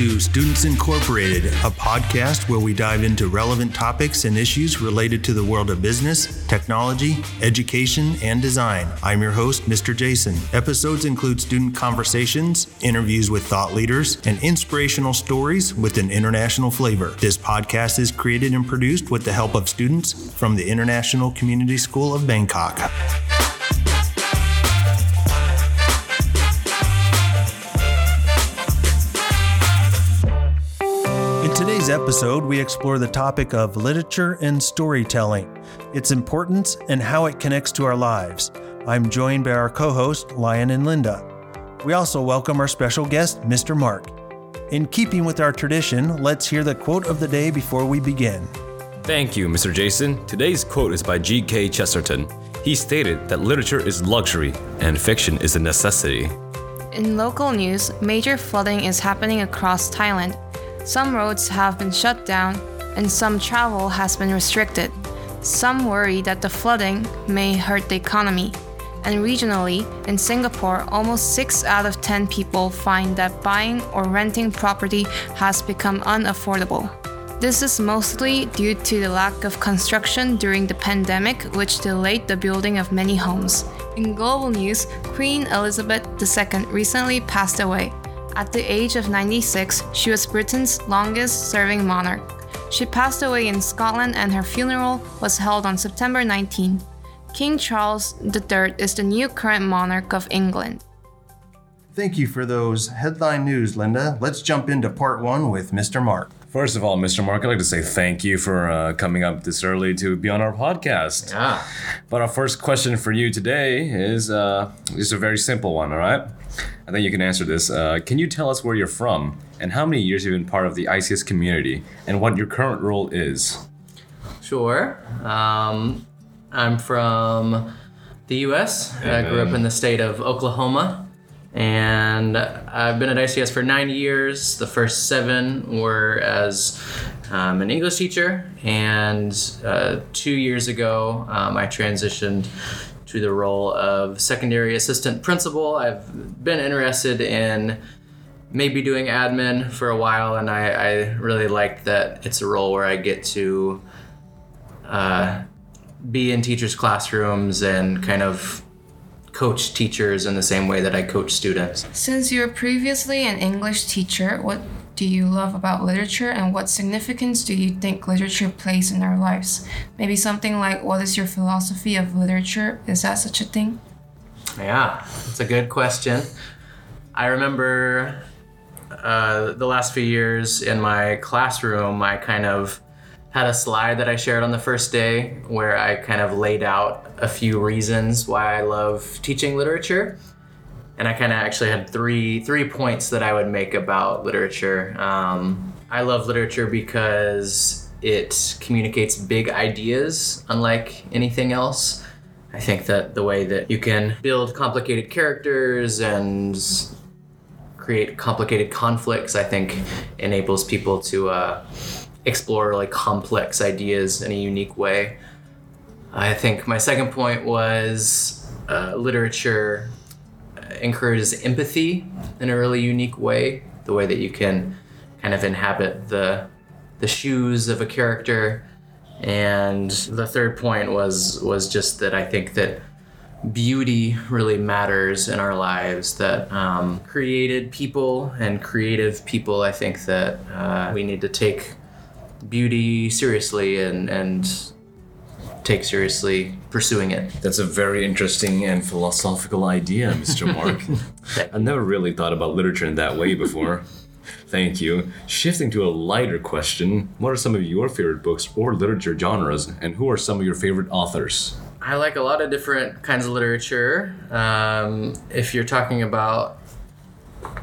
to Students Incorporated, a podcast where we dive into relevant topics and issues related to the world of business, technology, education, and design. I'm your host, Mr. Jason. Episodes include student conversations, interviews with thought leaders, and inspirational stories with an international flavor. This podcast is created and produced with the help of students from the International Community School of Bangkok. Today's episode, we explore the topic of literature and storytelling, its importance, and how it connects to our lives. I'm joined by our co host, Lion and Linda. We also welcome our special guest, Mr. Mark. In keeping with our tradition, let's hear the quote of the day before we begin. Thank you, Mr. Jason. Today's quote is by G.K. Chesterton. He stated that literature is luxury and fiction is a necessity. In local news, major flooding is happening across Thailand. Some roads have been shut down and some travel has been restricted. Some worry that the flooding may hurt the economy. And regionally, in Singapore, almost 6 out of 10 people find that buying or renting property has become unaffordable. This is mostly due to the lack of construction during the pandemic, which delayed the building of many homes. In global news, Queen Elizabeth II recently passed away. At the age of 96, she was Britain's longest serving monarch. She passed away in Scotland and her funeral was held on September 19. King Charles III is the new current monarch of England. Thank you for those headline news, Linda. Let's jump into part one with Mr. Mark. First of all, Mr. Mark, I'd like to say thank you for uh, coming up this early to be on our podcast. Yeah. But our first question for you today is uh, just a very simple one, all right? I think you can answer this. Uh, can you tell us where you're from and how many years you've been part of the ICS community and what your current role is? Sure. Um, I'm from the U.S. I grew up in the state of Oklahoma, and I've been at ICS for nine years. The first seven were as um, an English teacher, and uh, two years ago, um, I transitioned to the role of secondary assistant principal. I've been interested in maybe doing admin for a while, and I, I really like that it's a role where I get to uh, be in teachers' classrooms and kind of coach teachers in the same way that I coach students. Since you're previously an English teacher, what do you love about literature and what significance do you think literature plays in our lives? Maybe something like what is your philosophy of literature? Is that such a thing? Yeah, it's a good question. I remember uh, the last few years in my classroom, I kind of had a slide that I shared on the first day where I kind of laid out a few reasons why I love teaching literature. And I kind of actually had three three points that I would make about literature. Um, I love literature because it communicates big ideas, unlike anything else. I think that the way that you can build complicated characters and create complicated conflicts, I think, enables people to uh, explore like complex ideas in a unique way. I think my second point was uh, literature encourages empathy in a really unique way. The way that you can kind of inhabit the the shoes of a character. And the third point was was just that I think that beauty really matters in our lives. That um, created people and creative people, I think that uh, we need to take beauty seriously and and take seriously pursuing it. That's a very interesting and philosophical idea, Mr. Mark. I've never really thought about literature in that way before. Thank you. Shifting to a lighter question, what are some of your favorite books or literature genres, and who are some of your favorite authors? I like a lot of different kinds of literature. Um, if you're talking about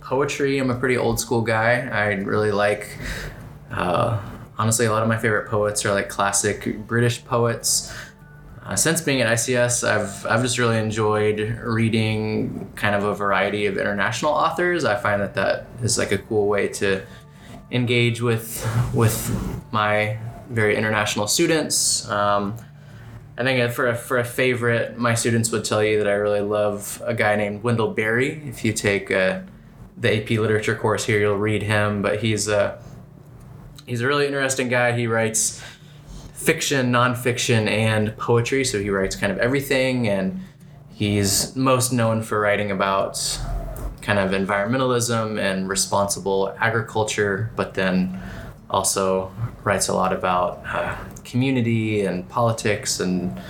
poetry, I'm a pretty old school guy. I really like, uh, honestly, a lot of my favorite poets are like classic British poets. Uh, since being at ICS, I've, I've just really enjoyed reading kind of a variety of international authors. I find that that is like a cool way to engage with with my very international students. Um, I think for a, for a favorite, my students would tell you that I really love a guy named Wendell Berry. If you take uh, the AP literature course here, you'll read him. But he's a he's a really interesting guy. He writes fiction, nonfiction, and poetry. So he writes kind of everything, and he's most known for writing about kind of environmentalism and responsible agriculture, but then also writes a lot about uh, community and politics and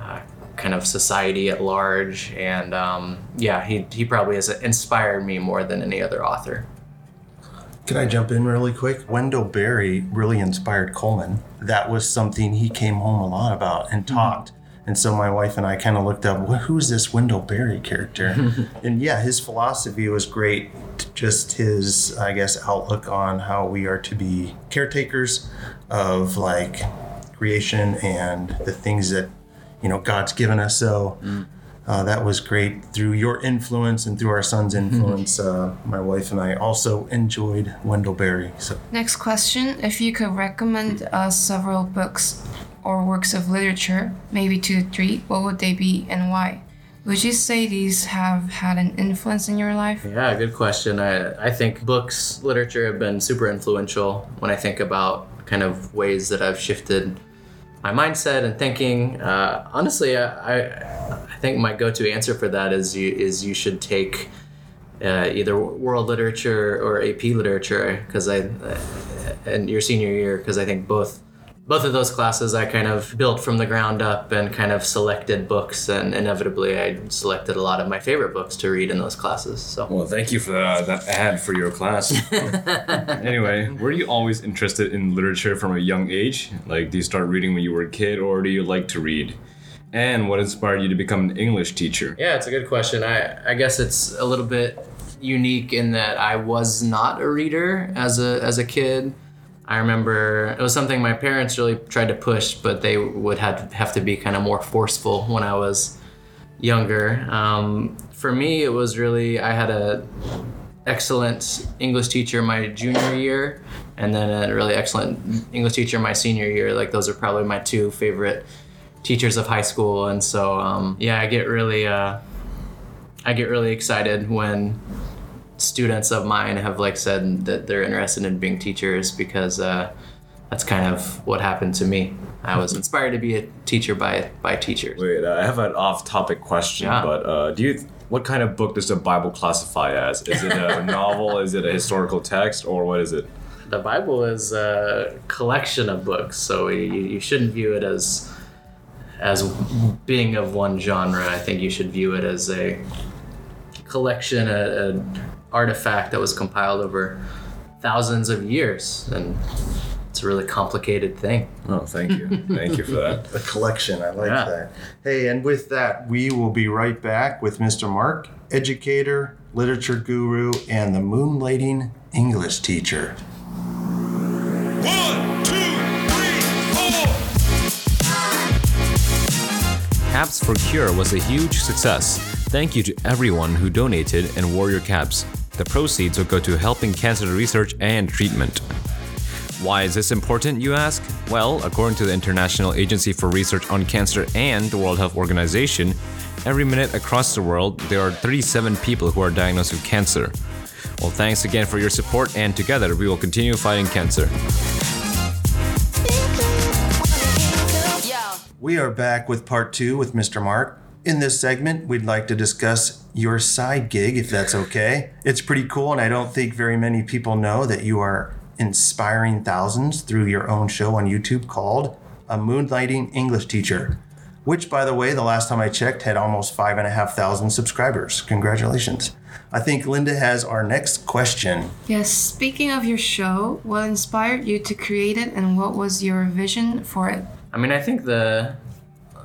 uh, kind of society at large. And um, yeah, he, he probably has inspired me more than any other author. Can I jump in really quick? Wendell Berry really inspired Coleman. That was something he came home a lot about and mm-hmm. talked. And so my wife and I kind of looked up, well, who's this Wendell Berry character? and yeah, his philosophy was great. Just his, I guess, outlook on how we are to be caretakers of like creation and the things that, you know, God's given us. So mm. Uh, that was great. Through your influence and through our son's influence, uh, my wife and I also enjoyed Wendell Berry. So Next question If you could recommend us several books or works of literature, maybe two to three, what would they be and why? Would you say these have had an influence in your life? Yeah, good question. I, I think books, literature have been super influential when I think about kind of ways that I've shifted my mindset and thinking. Uh, honestly, I, I, I think my go-to answer for that is you is you should take uh, either world literature or AP literature because I and your senior year because I think both both of those classes I kind of built from the ground up and kind of selected books and inevitably I selected a lot of my favorite books to read in those classes. So Well, thank you for that, that ad for your class. anyway, were you always interested in literature from a young age? Like, do you start reading when you were a kid, or do you like to read? And what inspired you to become an English teacher? Yeah, it's a good question. I, I guess it's a little bit unique in that I was not a reader as a as a kid. I remember it was something my parents really tried to push, but they would have have to be kind of more forceful when I was younger. Um, for me, it was really I had a excellent English teacher my junior year, and then a really excellent English teacher my senior year. Like those are probably my two favorite teachers of high school, and so um, yeah, I get really uh, I get really excited when students of mine have like said that they're interested in being teachers because uh, that's kind of what happened to me. I was inspired to be a teacher by by teachers. Wait, uh, I have an off-topic question, Yeah. but uh, do you? What kind of book does the Bible classify as? Is it a novel? Is it a historical text, or what is it? The Bible is a collection of books, so you, you shouldn't view it as as being of one genre. I think you should view it as a collection, a, a artifact that was compiled over thousands of years, and it's a really complicated thing. Oh, thank you, thank you for that. a collection. I like Yeah. that. Hey, and with that, we will be right back with Mr. Mark, educator, literature guru, and the moonlighting English teacher. One, two, three, four. Caps for Cure was a huge success. Thank you to everyone who donated and wore your caps. The proceeds will go to helping cancer research and treatment. Why is this important, you ask? Well, according to the International Agency for Research on Cancer and the World Health Organization, every minute across the world, there are 37 people who are diagnosed with cancer. Well, thanks again for your support, and together we will continue fighting cancer. We are back with part two with Mr. Mark. In this segment, we'd like to discuss your side gig, if that's okay. It's pretty cool, and I don't think very many people know that you are inspiring thousands through your own show on YouTube called A Moonlighting English Teacher, which, by the way, the last time I checked, had almost five and a half thousand subscribers. Congratulations. I think Linda has our next question. Yes, speaking of your show, what inspired you to create it and what was your vision for it? I mean, I think the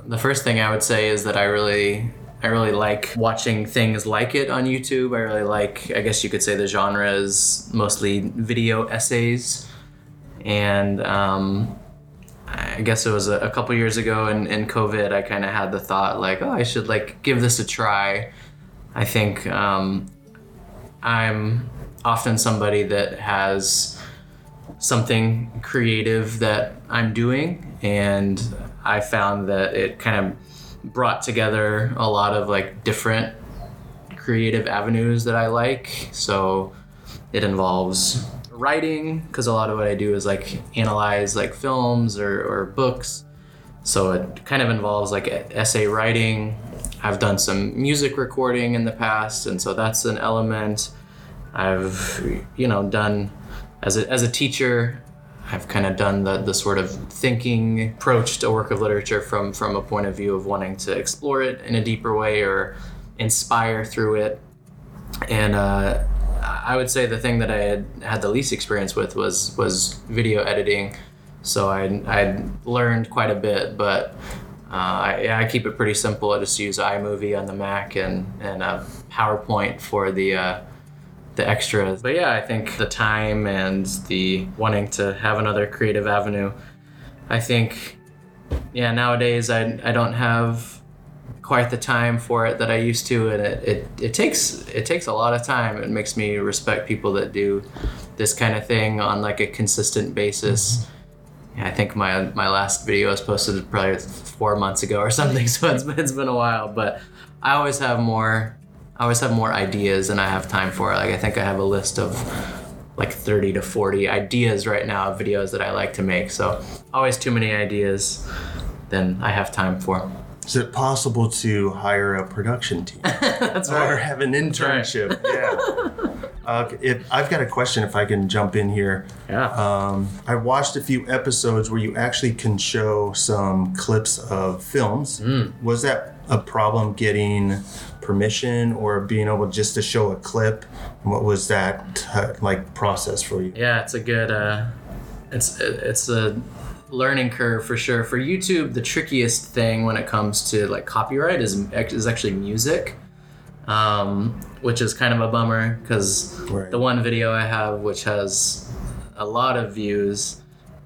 the first thing I would say is that I really I really like watching things like it on YouTube. I really like I guess you could say the genre is mostly video essays, and um, I guess it was a, a couple years ago in, in COVID. I kind of had the thought like, oh, I should like give this a try. I think um, I'm often somebody that has something creative that I'm doing, and I found that it kind of brought together a lot of like different creative avenues that I like. So it involves writing because a lot of what I do is like analyze like films or, or books. So it kind of involves like essay writing. I've done some music recording in the past, and so that's an element. I've you know done as a, as a teacher. I've kind of done the, the sort of thinking approach to a work of literature from from a point of view of wanting to explore it in a deeper way or inspire through it. And uh, I would say the thing that I had had the least experience with was was video editing. So I I learned quite a bit, but uh, I, I keep it pretty simple. I just use iMovie on the Mac and and PowerPoint for the uh, the extras. But yeah, I think the time and the wanting to have another creative avenue. I think yeah nowadays I I don't have quite the time for it that I used to, and it, it, it takes it takes a lot of time. It makes me respect people that do this kind of thing on like a consistent basis. Mm-hmm. Yeah, I think my my last video was posted probably four months ago or something, so it's been, it's been a while. But I always have more I always have more ideas than I have time for. Like I think I have a list of like 30 to 40 ideas right now of videos that I like to make. So always too many ideas than I have time for. Is it possible to hire a production team That's or have an internship? Yeah. Uh, it, I've got a question if I can jump in here. Yeah. Um, I watched a few episodes where you actually can show some clips of films. Was that a problem getting permission or being able just to show a clip? What was that uh, like process for you? Yeah, it's a good. Uh, it's it's a learning curve for sure. For YouTube, the trickiest thing when it comes to like copyright is is actually music, um, which is kind of a bummer because Right. the one video I have, which has a lot of views,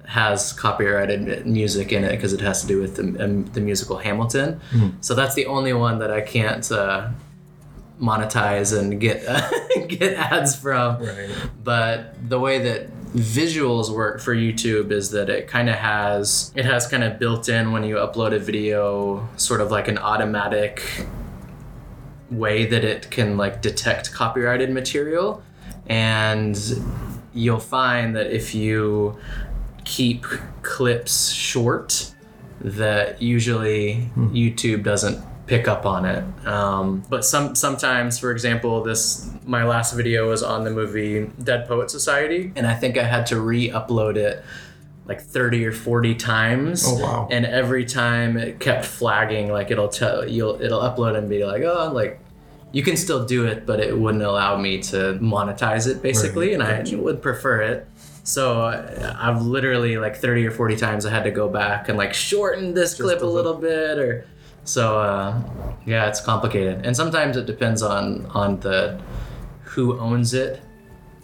has copyrighted music in it because it has to do with the, um, the musical Hamilton. So that's the only one that I can't. Uh, monetize and get get ads from Right. but the way that visuals work for YouTube is that it kind of has it has kind of built in when you upload a video sort of like an automatic way that it can like detect copyrighted material and you'll find that if you keep clips short that usually YouTube doesn't pick up on it. Um, but some sometimes, for example, this my last video was on the movie Dead Poet Society, and I think I had to re-upload it like 30 or 40 times. Oh, wow. And every time it kept flagging, like it'll tell you'll it'll upload and be like, oh, like you can still do it, but it wouldn't allow me to monetize it basically, and I would prefer it. So uh, I've literally like 30 or 40 times I had to go back and like shorten this clip a little bit or so uh, yeah, it's complicated. And sometimes it depends on on the who owns it.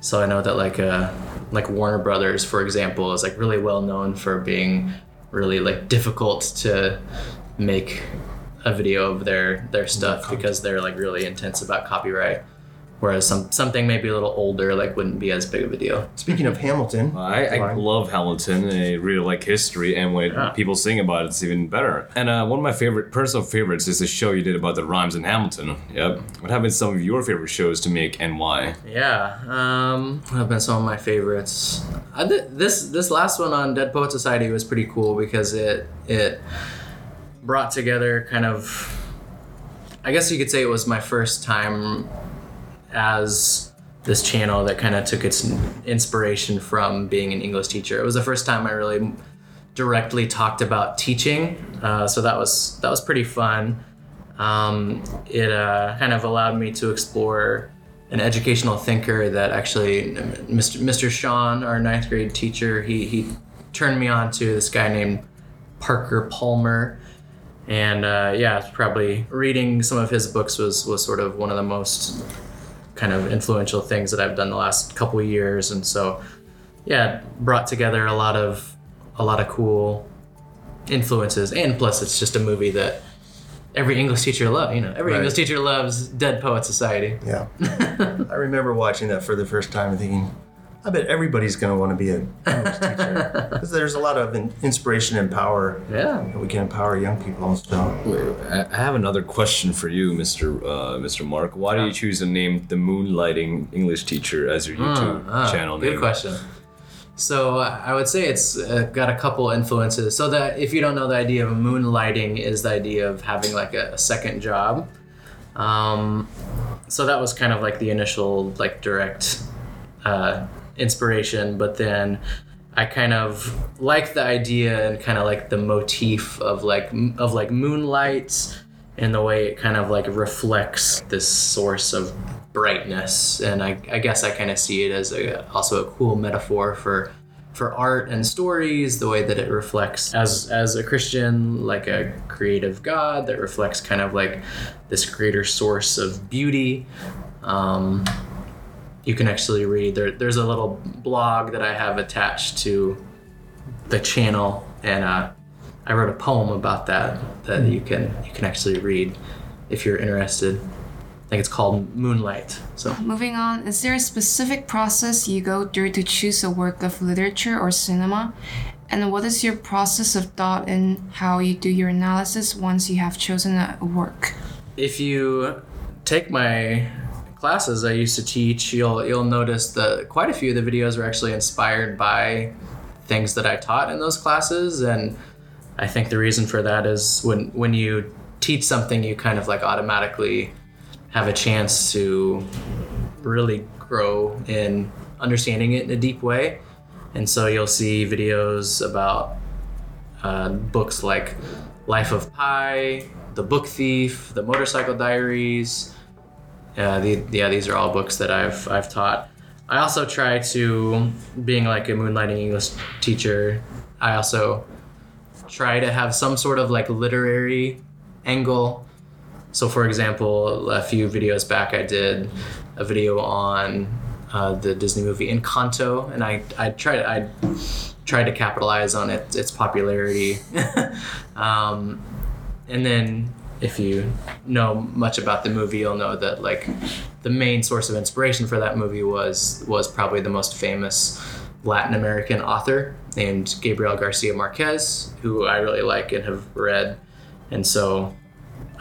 So I know that like uh like Warner Brothers for example is like really well known for being really like difficult to make a video of their their stuff because they're like really intense about copyright. Whereas some something maybe a little older like wouldn't be as big of a deal. Speaking of Hamilton, I, I love Hamilton. I really like history, and when Yeah. people sing about it, it's even better. And uh, one of my favorite personal favorites is the show you did about the rhymes in Hamilton. Yep. What have been some of your favorite shows to make, and why? Yeah, um, what have been some of my favorites. I th- this this last one on Dead Poet Society was pretty cool because it it brought together kind of. I guess you could say it was my first time as this channel that kind of took its inspiration from being an English teacher. It was the first time I really directly talked about teaching, uh, so that was that was pretty fun. Um, it uh, kind of allowed me to explore an educational thinker that actually Mr. Mr. Sean, our ninth grade teacher, he he turned me on to this guy named Parker Palmer. And uh, yeah, probably reading some of his books was was sort of one of the most kind of influential things that I've done the last couple of years, and so yeah, it brought together a lot of a lot of cool influences, and plus it's just a movie that every English teacher loves. You know, every Right. English teacher loves Dead Poet Society. yeah, I remember watching that for the first time and thinking, I bet everybody's going to want to be a English teacher because there's a lot of in- inspiration and power Yeah. that we can empower young people. So, I I have another question for you, Mr. Uh, Mr. Mark. Why do you choose to name the Moonlighting English Teacher as your YouTube Ah, channel good name? Good question. So uh, I would say it's got a couple influences. So that if you don't know, the idea of moonlighting is the idea of having like a, a second job. Um, so that was kind of like the initial like direct uh, inspiration, but then I kind of like the idea and kind of like the motif of like of like moonlights and the way it kind of like reflects this source of brightness. And I, I guess I kind of see it as a, also a cool metaphor for for art and stories the way that it reflects as as a Christian like a creative God that reflects kind of like this greater source of beauty. Um, you can actually read there, there's a little blog that I have attached to the channel and uh, I wrote a poem about that that you can you can actually read if you're interested. I think it's called Moonlight. So Moving on, is there a specific process you go through to choose a work of literature or cinema? And what is your process of thought in how you do your analysis once you have chosen a a work? if you take my classes I used to teach, you'll you'll notice that quite a few of the videos were actually inspired by things that I taught in those classes and I think the reason for that is when when you teach something you kind of like automatically have a chance to really grow in understanding it in a deep way. And so you'll see videos about uh, books like Life of Pi, The Book Thief, The Motorcycle Diaries. Uh, the, yeah, these are all books that I've I've taught. I also try to, being like a moonlighting English teacher, I also try to have some sort of like literary angle. So, for example, a few videos back, I did a video on uh, the Disney movie Encanto, and I I tried I tried to capitalize on it, its popularity. um, and then, if you know much about the movie, you'll know that like the main source of inspiration for that movie was was probably the most famous Latin American author named Gabriel Garcia Marquez, who I really like and have read, and so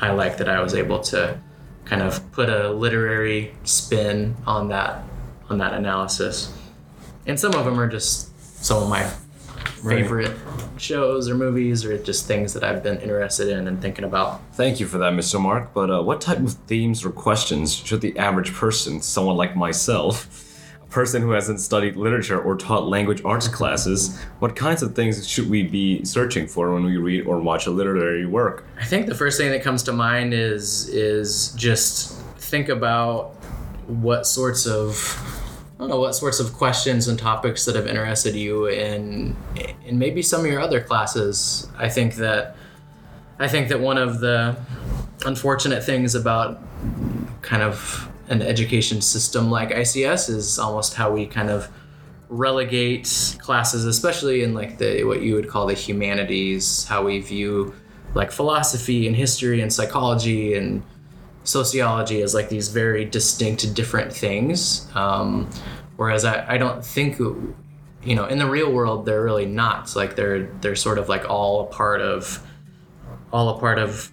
I like that I was able to kind of put a literary spin on that on that analysis. And some of them are just some of my favorite shows or movies or just things that I've been interested in and thinking about. Thank you for that, Mr. Mark. But uh, what type of themes or questions should the average person, someone like myself, a person who hasn't studied literature or taught language arts classes, what kinds of things should we be searching for when we read or watch a literary work? I think the first thing that comes to mind is is just think about what sorts of don't know what sorts of questions and topics that have interested you in in maybe some of your other classes. I think that I think that one of the unfortunate things about kind of an education system like ICS is almost how we kind of relegate classes, especially in like the what you would call the humanities, how we view like philosophy and history and psychology and sociology as like these very distinct different things um, whereas I, I don't think you know in the real world they're really not. Like they're they're sort of like all a part of all a part of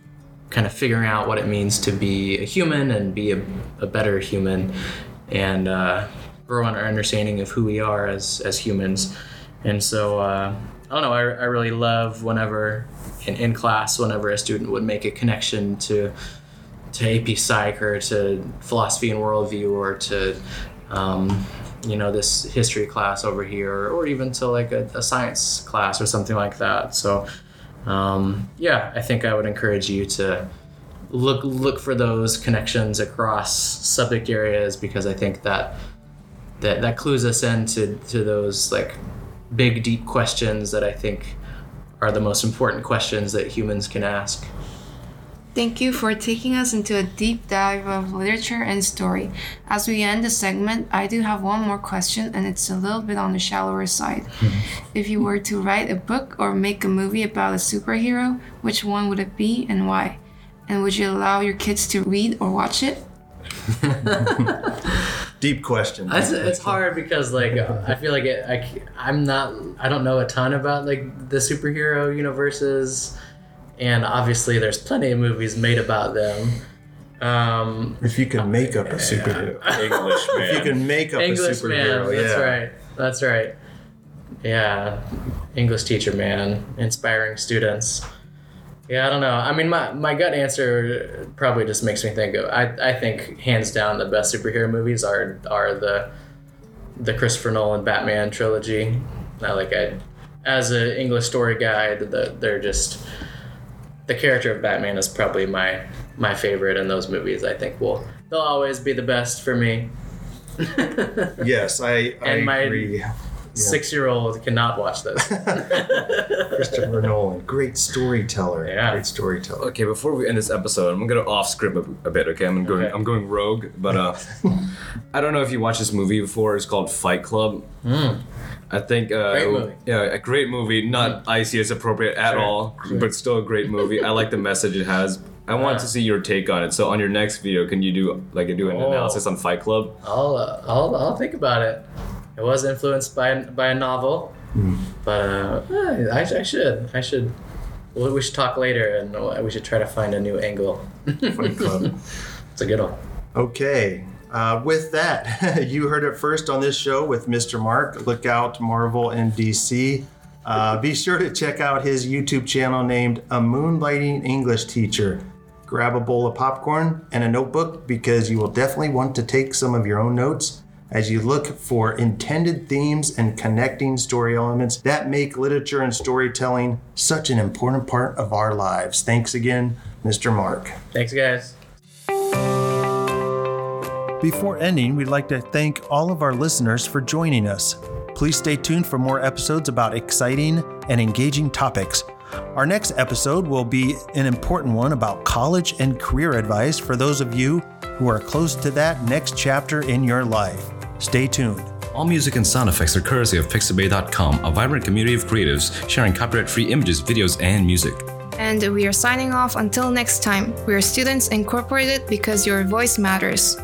kind of figuring out what it means to be a human and be a, a better human and uh, grow in our understanding of who we are as as humans. And so uh, I don't know I, I really love whenever in, in class whenever a student would make a connection to to AP Psych or to philosophy and worldview or to um, you know this history class over here or even to like a, a science class or something like that. So um, yeah, I think I would encourage you to look look for those connections across subject areas because I think that that that clues us into to those like big deep questions that I think are the most important questions that humans can ask. Thank you for taking us into a deep dive of literature and story. As we end the segment, I do have one more question, and it's a little bit on the shallower side. if you were to write a book or make a movie about a superhero, which one would it be and why? And would you allow your kids to read or watch it? Deep question. It's, it's hard because like uh, I feel like it, I c- I'm not I don't know a ton about like the superhero universes, and obviously there's plenty of movies made about them. Um, If you can make up a superhero. English man. If you can make up a English superhero, man, that's yeah. right, that's right. Yeah, English teacher man, inspiring students. Yeah, I don't know. I mean, my, my gut answer probably just makes me think of. I, I think hands down the best superhero movies are are the the Christopher Nolan Batman trilogy. I like I, as an English story guy, the, they're just the character of Batman is probably my my favorite in those movies. I think will they'll always be the best for me. Yes, I, I And my- agree. Six year old cannot watch this. Christopher Nolan, great storyteller. Yeah. Great storyteller. Okay, before we end this episode, I'm gonna off script a, a bit. Okay, I'm going. Okay. I'm going rogue, but uh, I don't know if you watched this movie before. It's called Fight Club. I think. Uh, Great movie. Yeah, a great movie. Not ICS appropriate at Sure, all, sure. but still a great movie. I like the message it has. I want Yeah. to see your take on it. So on your next video, can you do like do an Oh. analysis on Fight Club? I'll, uh, I'll I'll think about it. It was influenced by by a novel, but uh, I, I should I should. well, We should talk later, and we should try to find a new angle. Fight Club. It's a good one. Okay. Uh, with that, you heard it first on this show with Mr. Mark. Look out, Marvel and DC. Uh, be sure to check out his YouTube channel named A Moonlighting English Teacher. Grab a bowl of popcorn and a notebook because you will definitely want to take some of your own notes as you look for intended themes and connecting story elements that make literature and storytelling such an important part of our lives. Thanks again, Mr. Mark. Thanks, guys. Before ending, we'd like to thank all of our listeners for joining us. Please stay tuned for more episodes about exciting and engaging topics. Our next episode will be an important one about college and career advice for those of you who are close to that next chapter in your life. Stay tuned. All music and sound effects are courtesy of Pixabay.com, a vibrant community of creatives sharing copyright free images, videos, and music. And we are signing off until next time. We are Students Incorporated because your voice matters.